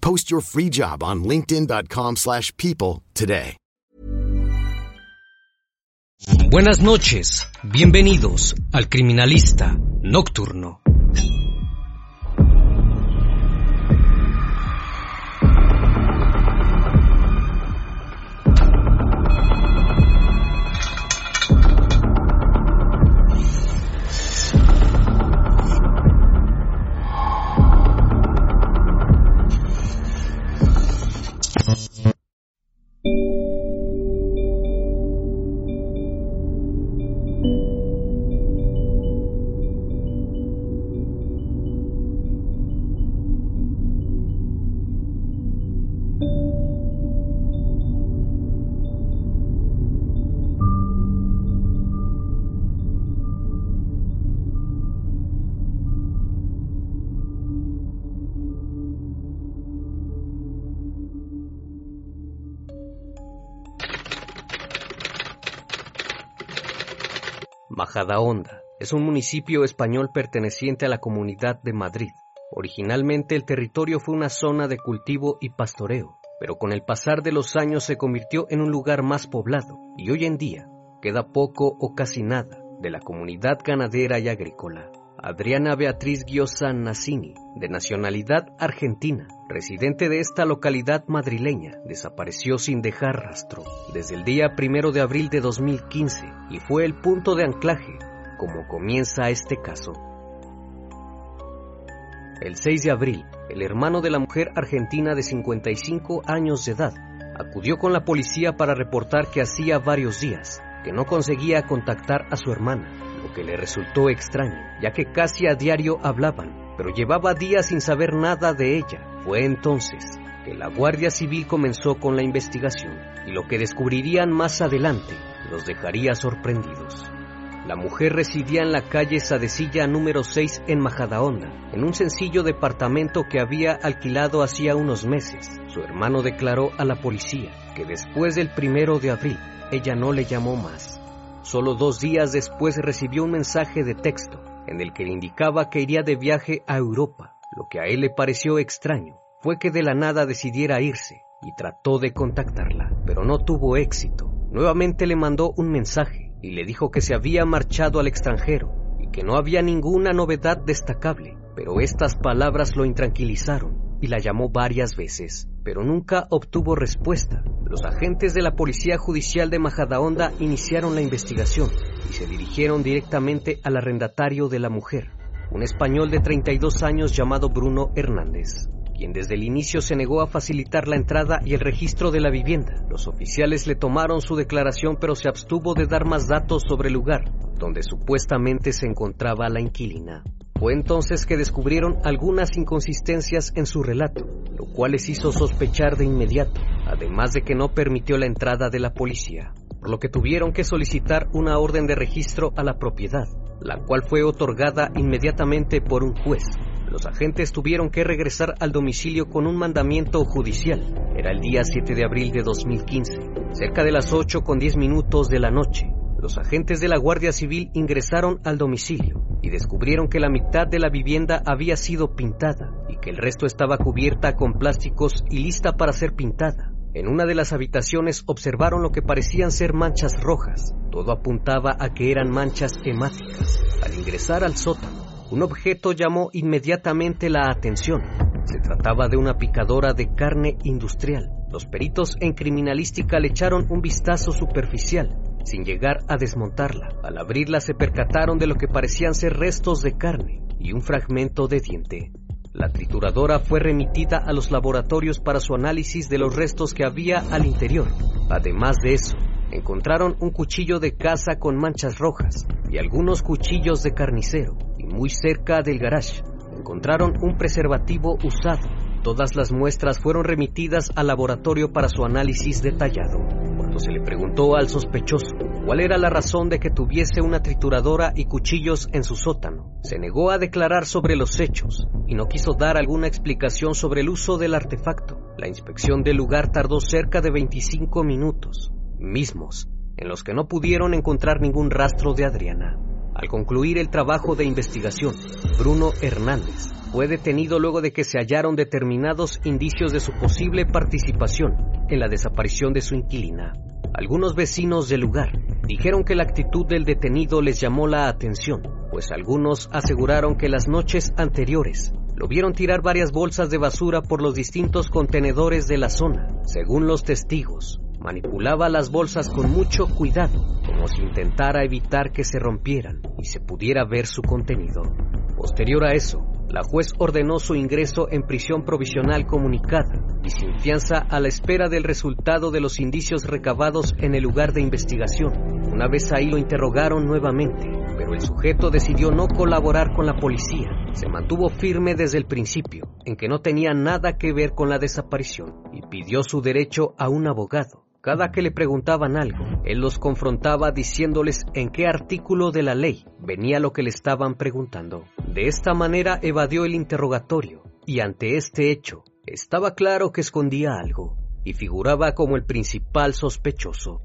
Post your free job on linkedin.com/people slash people today. Buenas noches, bienvenidos al Criminalista Nocturno. Majadahonda es un municipio español perteneciente a la Comunidad de Madrid. Originalmente el territorio fue una zona de cultivo y pastoreo, pero con el pasar de los años se convirtió en un lugar más poblado y hoy en día queda poco o casi nada de la comunidad ganadera y agrícola. Adriana Beatriz Giosa Nassini, de nacionalidad argentina, residente de esta localidad madrileña, desapareció sin dejar rastro desde el día primero de abril de 2015 y fue el punto de anclaje como comienza este caso. El 6 de abril, el hermano de la mujer argentina de 55 años de edad acudió con la policía para reportar que hacía varios días que no conseguía contactar a su hermana, lo que le resultó extraño, ya que casi a diario hablaban, pero llevaba días sin saber nada de ella. Fue entonces que la Guardia Civil comenzó con la investigación y lo que descubrirían más adelante los dejaría sorprendidos. La mujer residía en la calle Sadecilla número 6 en Majadahonda, en un sencillo departamento que había alquilado hacía unos meses. Su hermano declaró a la policía que después del primero de abril ella no le llamó más. Solo dos días después recibió un mensaje de texto en el que le indicaba que iría de viaje a Europa. Lo que a él le pareció extraño fue que de la nada decidiera irse y trató de contactarla, pero no tuvo éxito. Nuevamente le mandó un mensaje y le dijo que se había marchado al extranjero y que no había ninguna novedad destacable, pero estas palabras lo intranquilizaron y la llamó varias veces, pero nunca obtuvo respuesta. Los agentes de la Policía Judicial de Majadahonda iniciaron la investigación y se dirigieron directamente al arrendatario de la mujer, un español de 32 años llamado Bruno Hernández quien desde el inicio se negó a facilitar la entrada y el registro de la vivienda. Los oficiales le tomaron su declaración pero se abstuvo de dar más datos sobre el lugar donde supuestamente se encontraba la inquilina. Fue entonces que descubrieron algunas inconsistencias en su relato, lo cual les hizo sospechar de inmediato, además de que no permitió la entrada de la policía, por lo que tuvieron que solicitar una orden de registro a la propiedad, la cual fue otorgada inmediatamente por un juez. Los agentes tuvieron que regresar al domicilio con un mandamiento judicial. Era el día 7 de abril de 2015, cerca de las 8 con 10 minutos de la noche. Los agentes de la Guardia Civil ingresaron al domicilio y descubrieron que la mitad de la vivienda había sido pintada y que el resto estaba cubierta con plásticos y lista para ser pintada. En una de las habitaciones observaron lo que parecían ser manchas rojas. Todo apuntaba a que eran manchas hemáticas. Al ingresar al sótano, un objeto llamó inmediatamente la atención. Se trataba de una picadora de carne industrial. Los peritos en criminalística le echaron un vistazo superficial sin llegar a desmontarla. Al abrirla se percataron de lo que parecían ser restos de carne y un fragmento de diente. La trituradora fue remitida a los laboratorios para su análisis de los restos que había al interior. Además de eso, encontraron un cuchillo de caza con manchas rojas y algunos cuchillos de carnicero. Y muy cerca del garage, encontraron un preservativo usado. Todas las muestras fueron remitidas al laboratorio para su análisis detallado se le preguntó al sospechoso cuál era la razón de que tuviese una trituradora y cuchillos en su sótano, se negó a declarar sobre los hechos y no quiso dar alguna explicación sobre el uso del artefacto. La inspección del lugar tardó cerca de 25 minutos, mismos en los que no pudieron encontrar ningún rastro de Adriana. Al concluir el trabajo de investigación, Bruno Hernández fue detenido luego de que se hallaron determinados indicios de su posible participación en la desaparición de su inquilina. Algunos vecinos del lugar dijeron que la actitud del detenido les llamó la atención, pues algunos aseguraron que las noches anteriores lo vieron tirar varias bolsas de basura por los distintos contenedores de la zona. Según los testigos, manipulaba las bolsas con mucho cuidado, como si intentara evitar que se rompieran y se pudiera ver su contenido. Posterior a eso, la juez ordenó su ingreso en prisión provisional comunicada y sin fianza a la espera del resultado de los indicios recabados en el lugar de investigación. Una vez ahí lo interrogaron nuevamente, pero el sujeto decidió no colaborar con la policía. Se mantuvo firme desde el principio, en que no tenía nada que ver con la desaparición, y pidió su derecho a un abogado. Cada que le preguntaban algo, él los confrontaba diciéndoles en qué artículo de la ley venía lo que le estaban preguntando. De esta manera evadió el interrogatorio y ante este hecho estaba claro que escondía algo y figuraba como el principal sospechoso.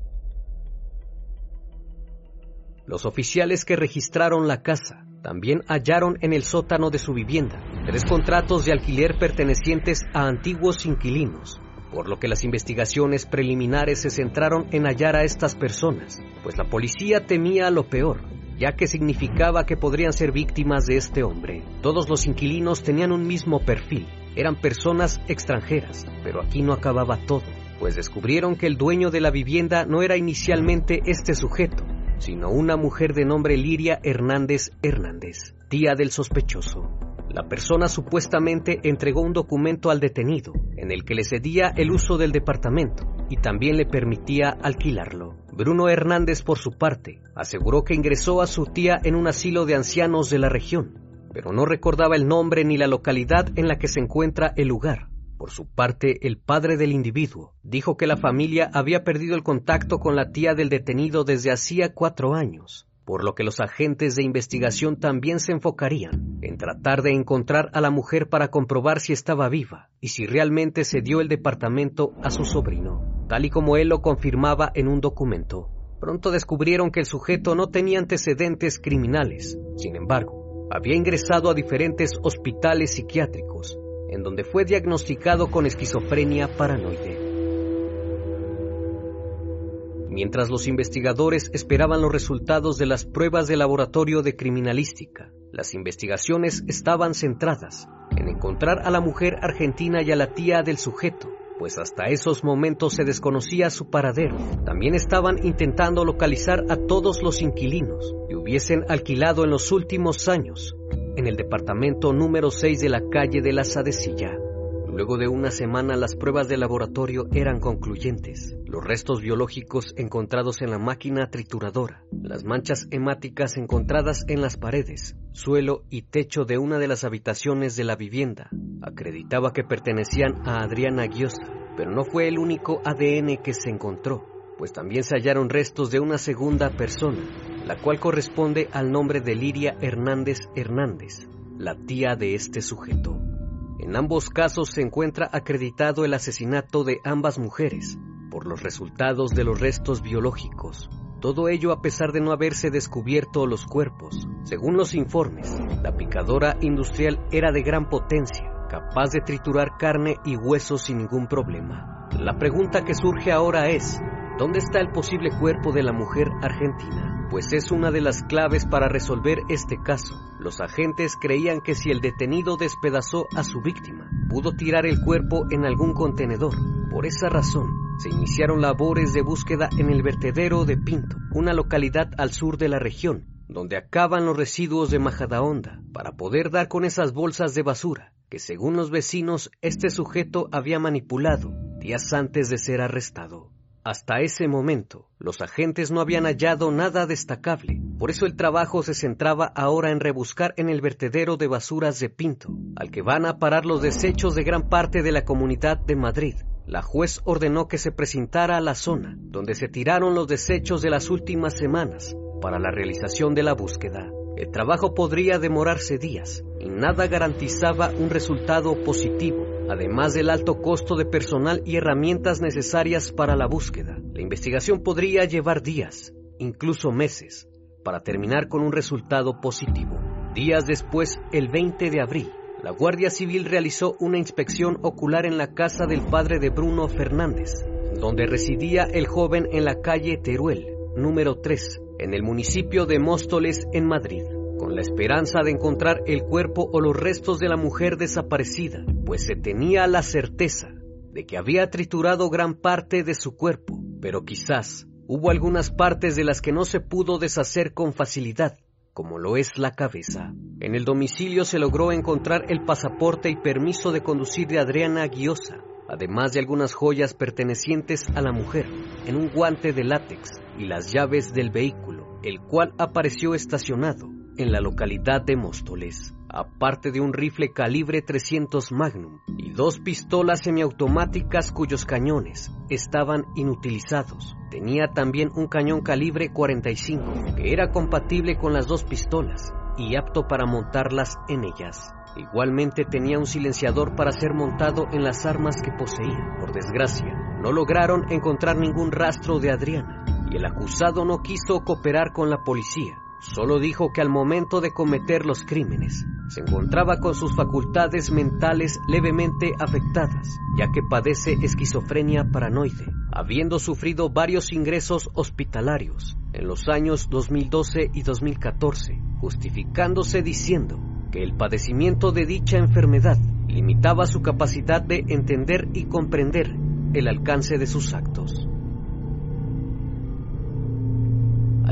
Los oficiales que registraron la casa también hallaron en el sótano de su vivienda tres contratos de alquiler pertenecientes a antiguos inquilinos por lo que las investigaciones preliminares se centraron en hallar a estas personas, pues la policía temía lo peor, ya que significaba que podrían ser víctimas de este hombre. Todos los inquilinos tenían un mismo perfil, eran personas extranjeras, pero aquí no acababa todo, pues descubrieron que el dueño de la vivienda no era inicialmente este sujeto, sino una mujer de nombre Liria Hernández Hernández, tía del sospechoso. La persona supuestamente entregó un documento al detenido en el que le cedía el uso del departamento y también le permitía alquilarlo. Bruno Hernández, por su parte, aseguró que ingresó a su tía en un asilo de ancianos de la región, pero no recordaba el nombre ni la localidad en la que se encuentra el lugar. Por su parte, el padre del individuo dijo que la familia había perdido el contacto con la tía del detenido desde hacía cuatro años por lo que los agentes de investigación también se enfocarían en tratar de encontrar a la mujer para comprobar si estaba viva y si realmente se dio el departamento a su sobrino, tal y como él lo confirmaba en un documento. Pronto descubrieron que el sujeto no tenía antecedentes criminales, sin embargo, había ingresado a diferentes hospitales psiquiátricos, en donde fue diagnosticado con esquizofrenia paranoide. Mientras los investigadores esperaban los resultados de las pruebas de laboratorio de criminalística, las investigaciones estaban centradas en encontrar a la mujer argentina y a la tía del sujeto, pues hasta esos momentos se desconocía su paradero. También estaban intentando localizar a todos los inquilinos que hubiesen alquilado en los últimos años en el departamento número 6 de la calle de la Sadecilla. Luego de una semana las pruebas de laboratorio eran concluyentes. Los restos biológicos encontrados en la máquina trituradora, las manchas hemáticas encontradas en las paredes, suelo y techo de una de las habitaciones de la vivienda, acreditaba que pertenecían a Adriana Guiosa, pero no fue el único ADN que se encontró, pues también se hallaron restos de una segunda persona, la cual corresponde al nombre de Liria Hernández Hernández, la tía de este sujeto. En ambos casos se encuentra acreditado el asesinato de ambas mujeres por los resultados de los restos biológicos. Todo ello a pesar de no haberse descubierto los cuerpos. Según los informes, la picadora industrial era de gran potencia, capaz de triturar carne y huesos sin ningún problema. La pregunta que surge ahora es, ¿dónde está el posible cuerpo de la mujer argentina? pues es una de las claves para resolver este caso. Los agentes creían que si el detenido despedazó a su víctima, pudo tirar el cuerpo en algún contenedor. Por esa razón, se iniciaron labores de búsqueda en el vertedero de Pinto, una localidad al sur de la región, donde acaban los residuos de Majadahonda, para poder dar con esas bolsas de basura que según los vecinos este sujeto había manipulado días antes de ser arrestado. Hasta ese momento, los agentes no habían hallado nada destacable, por eso el trabajo se centraba ahora en rebuscar en el vertedero de basuras de Pinto, al que van a parar los desechos de gran parte de la comunidad de Madrid. La juez ordenó que se presentara a la zona donde se tiraron los desechos de las últimas semanas para la realización de la búsqueda. El trabajo podría demorarse días y nada garantizaba un resultado positivo, además del alto costo de personal y herramientas necesarias para la búsqueda. La investigación podría llevar días, incluso meses, para terminar con un resultado positivo. Días después, el 20 de abril, la Guardia Civil realizó una inspección ocular en la casa del padre de Bruno Fernández, donde residía el joven en la calle Teruel, número 3, en el municipio de Móstoles, en Madrid, con la esperanza de encontrar el cuerpo o los restos de la mujer desaparecida, pues se tenía la certeza de que había triturado gran parte de su cuerpo, pero quizás hubo algunas partes de las que no se pudo deshacer con facilidad, como lo es la cabeza. En el domicilio se logró encontrar el pasaporte y permiso de conducir de Adriana Guiosa, además de algunas joyas pertenecientes a la mujer, en un guante de látex y las llaves del vehículo, el cual apareció estacionado en la localidad de Móstoles, aparte de un rifle calibre 300 Magnum y dos pistolas semiautomáticas cuyos cañones estaban inutilizados. Tenía también un cañón calibre 45 que era compatible con las dos pistolas y apto para montarlas en ellas. Igualmente tenía un silenciador para ser montado en las armas que poseía. Por desgracia, no lograron encontrar ningún rastro de Adriana y el acusado no quiso cooperar con la policía. Solo dijo que al momento de cometer los crímenes se encontraba con sus facultades mentales levemente afectadas, ya que padece esquizofrenia paranoide, habiendo sufrido varios ingresos hospitalarios en los años 2012 y 2014, justificándose diciendo que el padecimiento de dicha enfermedad limitaba su capacidad de entender y comprender el alcance de sus actos.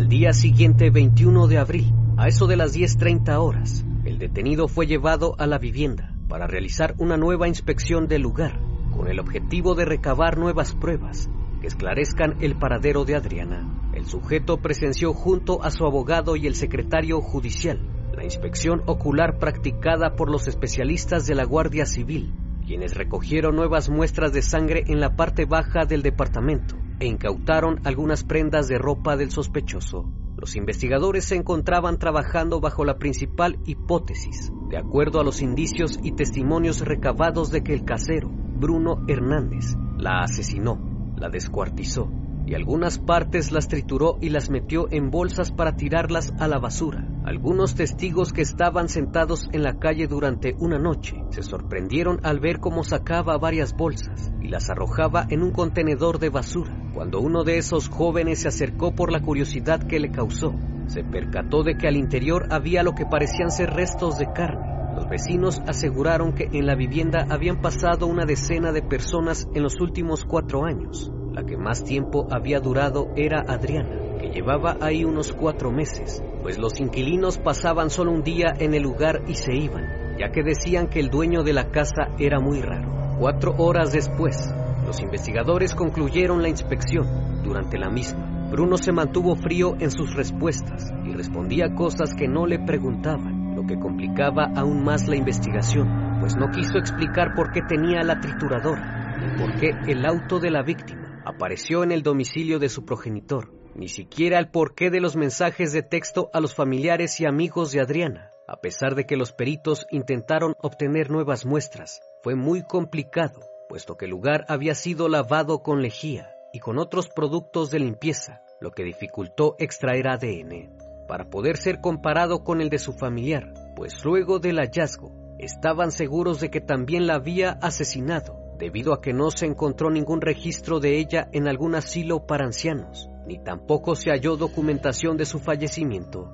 Al día siguiente, 21 de abril, a eso de las 10.30 horas, el detenido fue llevado a la vivienda para realizar una nueva inspección del lugar, con el objetivo de recabar nuevas pruebas que esclarezcan el paradero de Adriana. El sujeto presenció junto a su abogado y el secretario judicial la inspección ocular practicada por los especialistas de la Guardia Civil, quienes recogieron nuevas muestras de sangre en la parte baja del departamento e incautaron algunas prendas de ropa del sospechoso. Los investigadores se encontraban trabajando bajo la principal hipótesis, de acuerdo a los indicios y testimonios recabados de que el casero, Bruno Hernández, la asesinó, la descuartizó y algunas partes las trituró y las metió en bolsas para tirarlas a la basura. Algunos testigos que estaban sentados en la calle durante una noche se sorprendieron al ver cómo sacaba varias bolsas y las arrojaba en un contenedor de basura. Cuando uno de esos jóvenes se acercó por la curiosidad que le causó, se percató de que al interior había lo que parecían ser restos de carne. Los vecinos aseguraron que en la vivienda habían pasado una decena de personas en los últimos cuatro años. La que más tiempo había durado era Adriana, que llevaba ahí unos cuatro meses, pues los inquilinos pasaban solo un día en el lugar y se iban, ya que decían que el dueño de la casa era muy raro. Cuatro horas después, los investigadores concluyeron la inspección. Durante la misma, Bruno se mantuvo frío en sus respuestas y respondía cosas que no le preguntaban, lo que complicaba aún más la investigación, pues no quiso explicar por qué tenía la trituradora, ni por qué el auto de la víctima apareció en el domicilio de su progenitor, ni siquiera el porqué de los mensajes de texto a los familiares y amigos de Adriana. A pesar de que los peritos intentaron obtener nuevas muestras, fue muy complicado, puesto que el lugar había sido lavado con lejía y con otros productos de limpieza, lo que dificultó extraer ADN, para poder ser comparado con el de su familiar, pues luego del hallazgo estaban seguros de que también la había asesinado, debido a que no se encontró ningún registro de ella en algún asilo para ancianos, ni tampoco se halló documentación de su fallecimiento.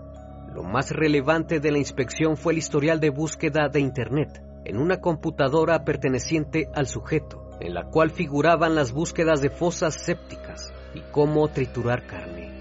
Lo más relevante de la inspección fue el historial de búsqueda de Internet, en una computadora perteneciente al sujeto, en la cual figuraban las búsquedas de fosas sépticas y cómo triturar carne.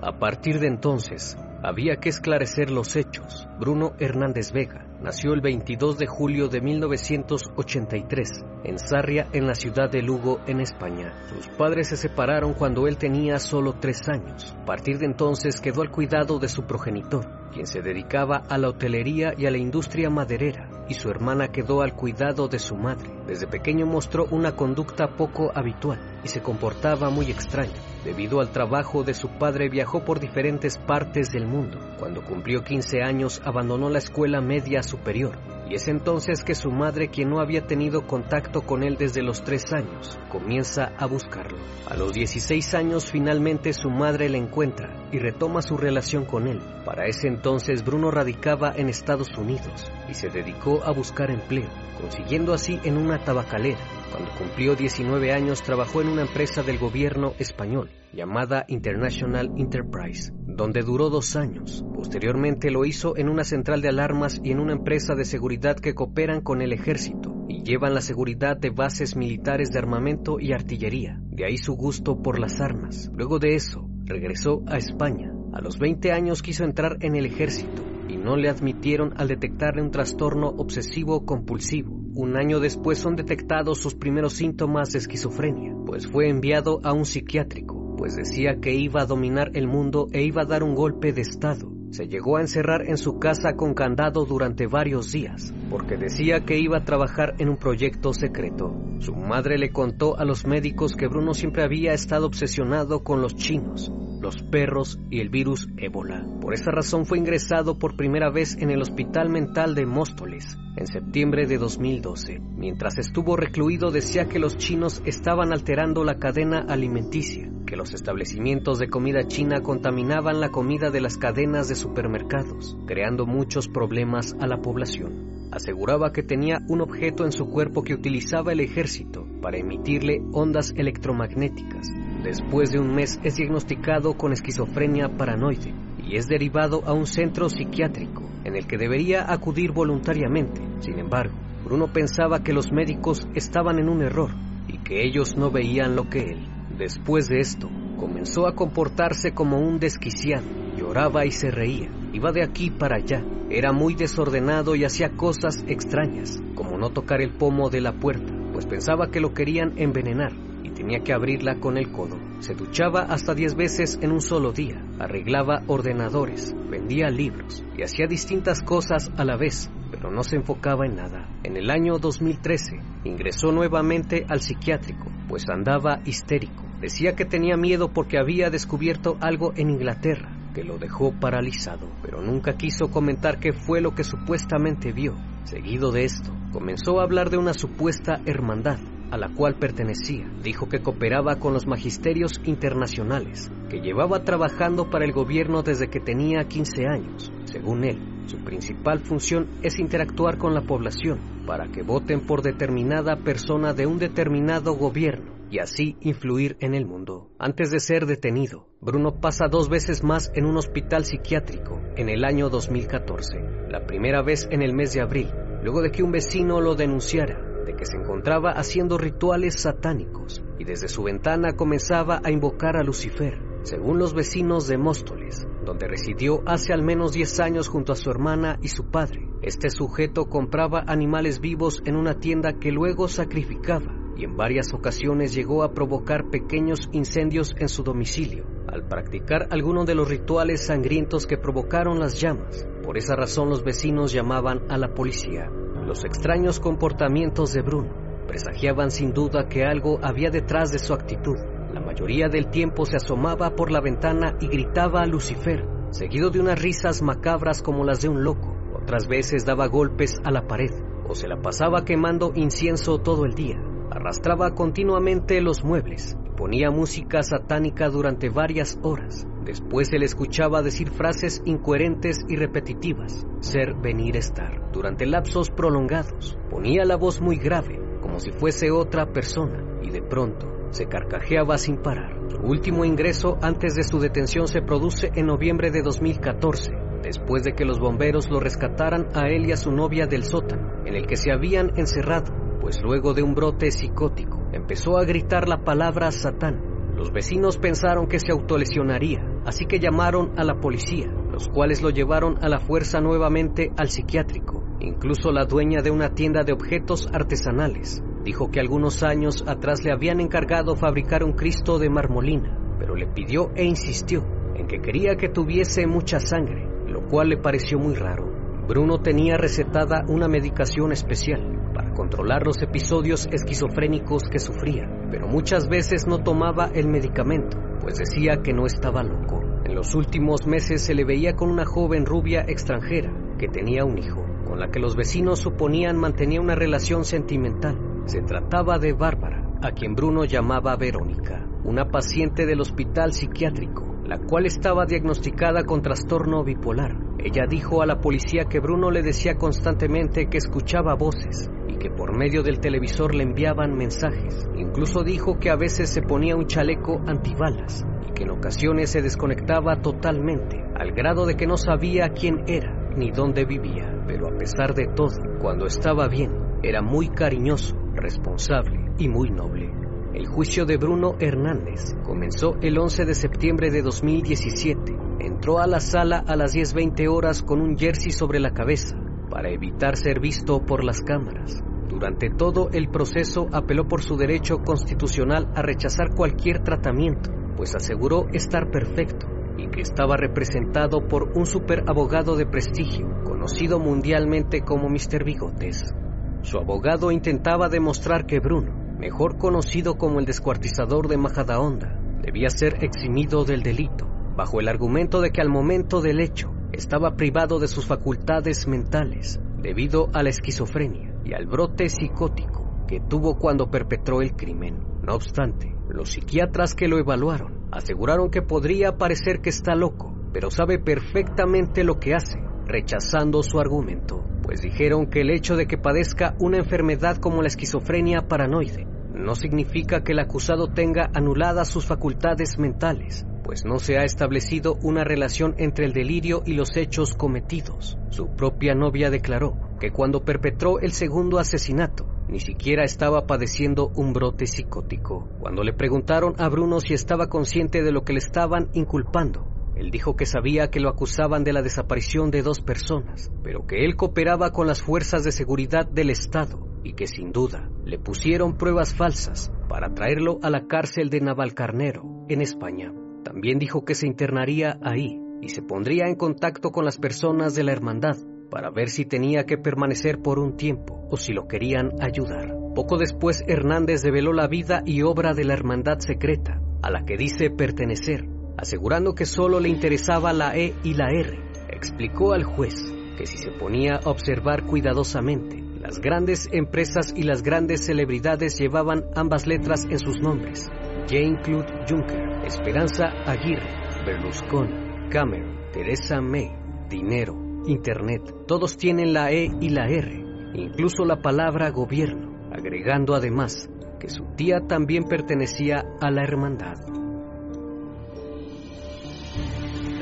A partir de entonces, había que esclarecer los hechos. Bruno Hernández Vega nació el 22 de julio de 1983 en Sarria, en la ciudad de Lugo, en España. Sus padres se separaron cuando él tenía solo tres años. A partir de entonces quedó al cuidado de su progenitor, quien se dedicaba a la hotelería y a la industria maderera, y su hermana quedó al cuidado de su madre. Desde pequeño mostró una conducta poco habitual y se comportaba muy extraño. Debido al trabajo de su padre viajó por diferentes partes del mundo. Cuando cumplió 15 años abandonó la escuela media superior y es entonces que su madre, quien no había tenido contacto con él desde los 3 años, comienza a buscarlo. A los 16 años finalmente su madre le encuentra y retoma su relación con él. Para ese entonces Bruno radicaba en Estados Unidos y se dedicó a buscar empleo, consiguiendo así en una tabacalera. Cuando cumplió 19 años trabajó en una empresa del gobierno español llamada International Enterprise, donde duró dos años. Posteriormente lo hizo en una central de alarmas y en una empresa de seguridad que cooperan con el ejército y llevan la seguridad de bases militares de armamento y artillería. De ahí su gusto por las armas. Luego de eso, regresó a España. A los 20 años quiso entrar en el ejército y no le admitieron al detectarle un trastorno obsesivo compulsivo. Un año después son detectados sus primeros síntomas de esquizofrenia, pues fue enviado a un psiquiátrico, pues decía que iba a dominar el mundo e iba a dar un golpe de estado. Se llegó a encerrar en su casa con candado durante varios días, porque decía que iba a trabajar en un proyecto secreto. Su madre le contó a los médicos que Bruno siempre había estado obsesionado con los chinos, los perros y el virus ébola. Por esa razón fue ingresado por primera vez en el Hospital Mental de Móstoles en septiembre de 2012. Mientras estuvo recluido decía que los chinos estaban alterando la cadena alimenticia, que los establecimientos de comida china contaminaban la comida de las cadenas de supermercados, creando muchos problemas a la población. Aseguraba que tenía un objeto en su cuerpo que utilizaba el ejército para emitirle ondas electromagnéticas. Después de un mes es diagnosticado con esquizofrenia paranoide y es derivado a un centro psiquiátrico en el que debería acudir voluntariamente. Sin embargo, Bruno pensaba que los médicos estaban en un error y que ellos no veían lo que él. Después de esto, comenzó a comportarse como un desquiciado, lloraba y se reía, iba de aquí para allá, era muy desordenado y hacía cosas extrañas, como no tocar el pomo de la puerta, pues pensaba que lo querían envenenar y tenía que abrirla con el codo. Se duchaba hasta 10 veces en un solo día, arreglaba ordenadores, vendía libros y hacía distintas cosas a la vez, pero no se enfocaba en nada. En el año 2013 ingresó nuevamente al psiquiátrico, pues andaba histérico. Decía que tenía miedo porque había descubierto algo en Inglaterra que lo dejó paralizado, pero nunca quiso comentar qué fue lo que supuestamente vio. Seguido de esto, comenzó a hablar de una supuesta hermandad a la cual pertenecía. Dijo que cooperaba con los magisterios internacionales, que llevaba trabajando para el gobierno desde que tenía 15 años. Según él, su principal función es interactuar con la población para que voten por determinada persona de un determinado gobierno y así influir en el mundo. Antes de ser detenido, Bruno pasa dos veces más en un hospital psiquiátrico en el año 2014, la primera vez en el mes de abril, luego de que un vecino lo denunciara de que se encontraba haciendo rituales satánicos y desde su ventana comenzaba a invocar a Lucifer. Según los vecinos de Móstoles, donde residió hace al menos 10 años junto a su hermana y su padre. Este sujeto compraba animales vivos en una tienda que luego sacrificaba y en varias ocasiones llegó a provocar pequeños incendios en su domicilio, al practicar algunos de los rituales sangrientos que provocaron las llamas. Por esa razón los vecinos llamaban a la policía. Los extraños comportamientos de Bruno presagiaban sin duda que algo había detrás de su actitud. La mayoría del tiempo se asomaba por la ventana y gritaba a Lucifer, seguido de unas risas macabras como las de un loco. Otras veces daba golpes a la pared o se la pasaba quemando incienso todo el día. Arrastraba continuamente los muebles ponía música satánica durante varias horas. Después se le escuchaba decir frases incoherentes y repetitivas, ser, venir, estar, durante lapsos prolongados. Ponía la voz muy grave, como si fuese otra persona, y de pronto se carcajeaba sin parar. Su último ingreso antes de su detención se produce en noviembre de 2014, después de que los bomberos lo rescataran a él y a su novia del sótano, en el que se habían encerrado, pues luego de un brote psicótico empezó a gritar la palabra Satán. Los vecinos pensaron que se autolesionaría, así que llamaron a la policía, los cuales lo llevaron a la fuerza nuevamente al psiquiátrico. Incluso la dueña de una tienda de objetos artesanales dijo que algunos años atrás le habían encargado fabricar un Cristo de marmolina, pero le pidió e insistió en que quería que tuviese mucha sangre, lo cual le pareció muy raro. Bruno tenía recetada una medicación especial para controlar los episodios esquizofrénicos que sufría, pero muchas veces no tomaba el medicamento, pues decía que no estaba loco. En los últimos meses se le veía con una joven rubia extranjera que tenía un hijo, con la que los vecinos suponían mantenía una relación sentimental. Se trataba de Bárbara, a quien Bruno llamaba Verónica, una paciente del hospital psiquiátrico, la cual estaba diagnosticada con trastorno bipolar. Ella dijo a la policía que Bruno le decía constantemente que escuchaba voces que por medio del televisor le enviaban mensajes. Incluso dijo que a veces se ponía un chaleco antibalas y que en ocasiones se desconectaba totalmente, al grado de que no sabía quién era ni dónde vivía. Pero a pesar de todo, cuando estaba bien, era muy cariñoso, responsable y muy noble. El juicio de Bruno Hernández comenzó el 11 de septiembre de 2017. Entró a la sala a las 10.20 horas con un jersey sobre la cabeza para evitar ser visto por las cámaras. Durante todo el proceso apeló por su derecho constitucional a rechazar cualquier tratamiento, pues aseguró estar perfecto y que estaba representado por un super abogado de prestigio, conocido mundialmente como Mr. Bigotes. Su abogado intentaba demostrar que Bruno, mejor conocido como el descuartizador de Majadahonda, debía ser eximido del delito, bajo el argumento de que al momento del hecho estaba privado de sus facultades mentales debido a la esquizofrenia y al brote psicótico que tuvo cuando perpetró el crimen. No obstante, los psiquiatras que lo evaluaron aseguraron que podría parecer que está loco, pero sabe perfectamente lo que hace, rechazando su argumento, pues dijeron que el hecho de que padezca una enfermedad como la esquizofrenia paranoide no significa que el acusado tenga anuladas sus facultades mentales, pues no se ha establecido una relación entre el delirio y los hechos cometidos. Su propia novia declaró que cuando perpetró el segundo asesinato, ni siquiera estaba padeciendo un brote psicótico. Cuando le preguntaron a Bruno si estaba consciente de lo que le estaban inculpando, él dijo que sabía que lo acusaban de la desaparición de dos personas, pero que él cooperaba con las fuerzas de seguridad del Estado y que sin duda le pusieron pruebas falsas para traerlo a la cárcel de Navalcarnero, en España. También dijo que se internaría ahí y se pondría en contacto con las personas de la hermandad para ver si tenía que permanecer por un tiempo o si lo querían ayudar. Poco después Hernández reveló la vida y obra de la hermandad secreta, a la que dice pertenecer, asegurando que solo le interesaba la E y la R. Explicó al juez que si se ponía a observar cuidadosamente, las grandes empresas y las grandes celebridades llevaban ambas letras en sus nombres. Jean-Claude Juncker, Esperanza Aguirre, Berlusconi, Cameron, Teresa May, dinero, Internet, todos tienen la E y la R, incluso la palabra gobierno, agregando además que su tía también pertenecía a la hermandad.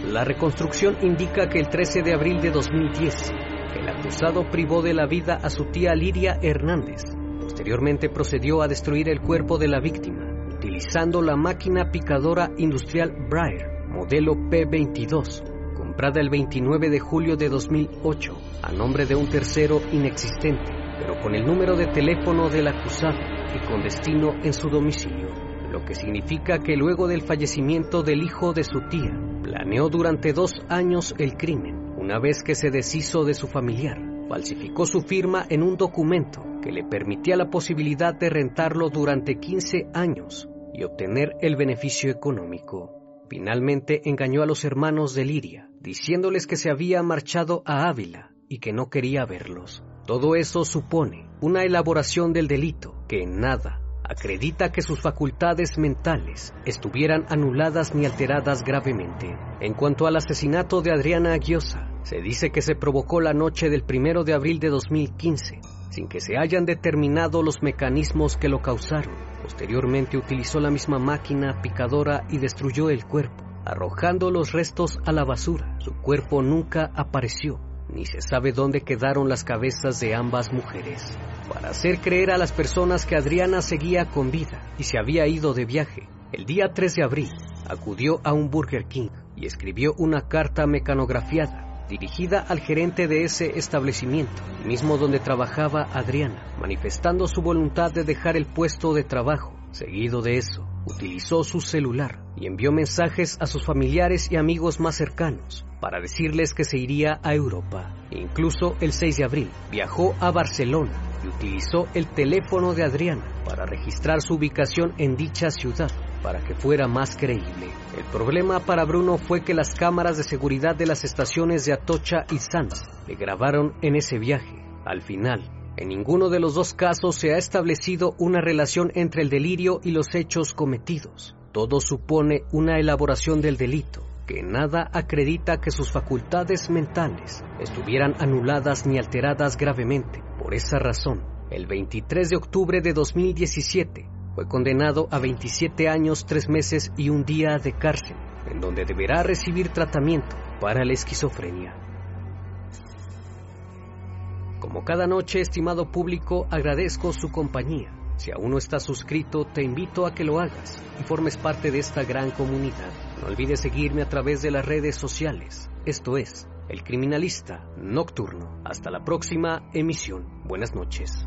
La reconstrucción indica que el 13 de abril de 2010, el acusado privó de la vida a su tía Lidia Hernández. Posteriormente procedió a destruir el cuerpo de la víctima, utilizando la máquina picadora industrial Breyer, modelo P22, comprada el 29 de julio de 2008 a nombre de un tercero inexistente, pero con el número de teléfono del acusado y con destino en su domicilio, lo que significa que luego del fallecimiento del hijo de su tía, planeó durante dos años el crimen, una vez que se deshizo de su familiar, falsificó su firma en un documento que le permitía la posibilidad de rentarlo durante 15 años y obtener el beneficio económico. Finalmente engañó a los hermanos de Liria, diciéndoles que se había marchado a Ávila y que no quería verlos. Todo eso supone una elaboración del delito que en nada acredita que sus facultades mentales estuvieran anuladas ni alteradas gravemente. En cuanto al asesinato de Adriana Aguiosa, se dice que se provocó la noche del primero de abril de 2015, sin que se hayan determinado los mecanismos que lo causaron. Posteriormente utilizó la misma máquina picadora y destruyó el cuerpo, arrojando los restos a la basura. Su cuerpo nunca apareció, ni se sabe dónde quedaron las cabezas de ambas mujeres. Para hacer creer a las personas que Adriana seguía con vida y se había ido de viaje, el día 3 de abril acudió a un Burger King y escribió una carta mecanografiada dirigida al gerente de ese establecimiento, mismo donde trabajaba Adriana, manifestando su voluntad de dejar el puesto de trabajo. Seguido de eso, utilizó su celular y envió mensajes a sus familiares y amigos más cercanos para decirles que se iría a Europa. Incluso el 6 de abril viajó a Barcelona utilizó el teléfono de Adriana para registrar su ubicación en dicha ciudad para que fuera más creíble. El problema para Bruno fue que las cámaras de seguridad de las estaciones de Atocha y Sanz le grabaron en ese viaje. Al final, en ninguno de los dos casos se ha establecido una relación entre el delirio y los hechos cometidos. Todo supone una elaboración del delito, que nada acredita que sus facultades mentales estuvieran anuladas ni alteradas gravemente. Por esa razón, el 23 de octubre de 2017, fue condenado a 27 años, 3 meses y un día de cárcel, en donde deberá recibir tratamiento para la esquizofrenia. Como cada noche, estimado público, agradezco su compañía. Si aún no estás suscrito, te invito a que lo hagas y formes parte de esta gran comunidad. No olvides seguirme a través de las redes sociales. Esto es El Criminalista Nocturno. Hasta la próxima emisión. Buenas noches.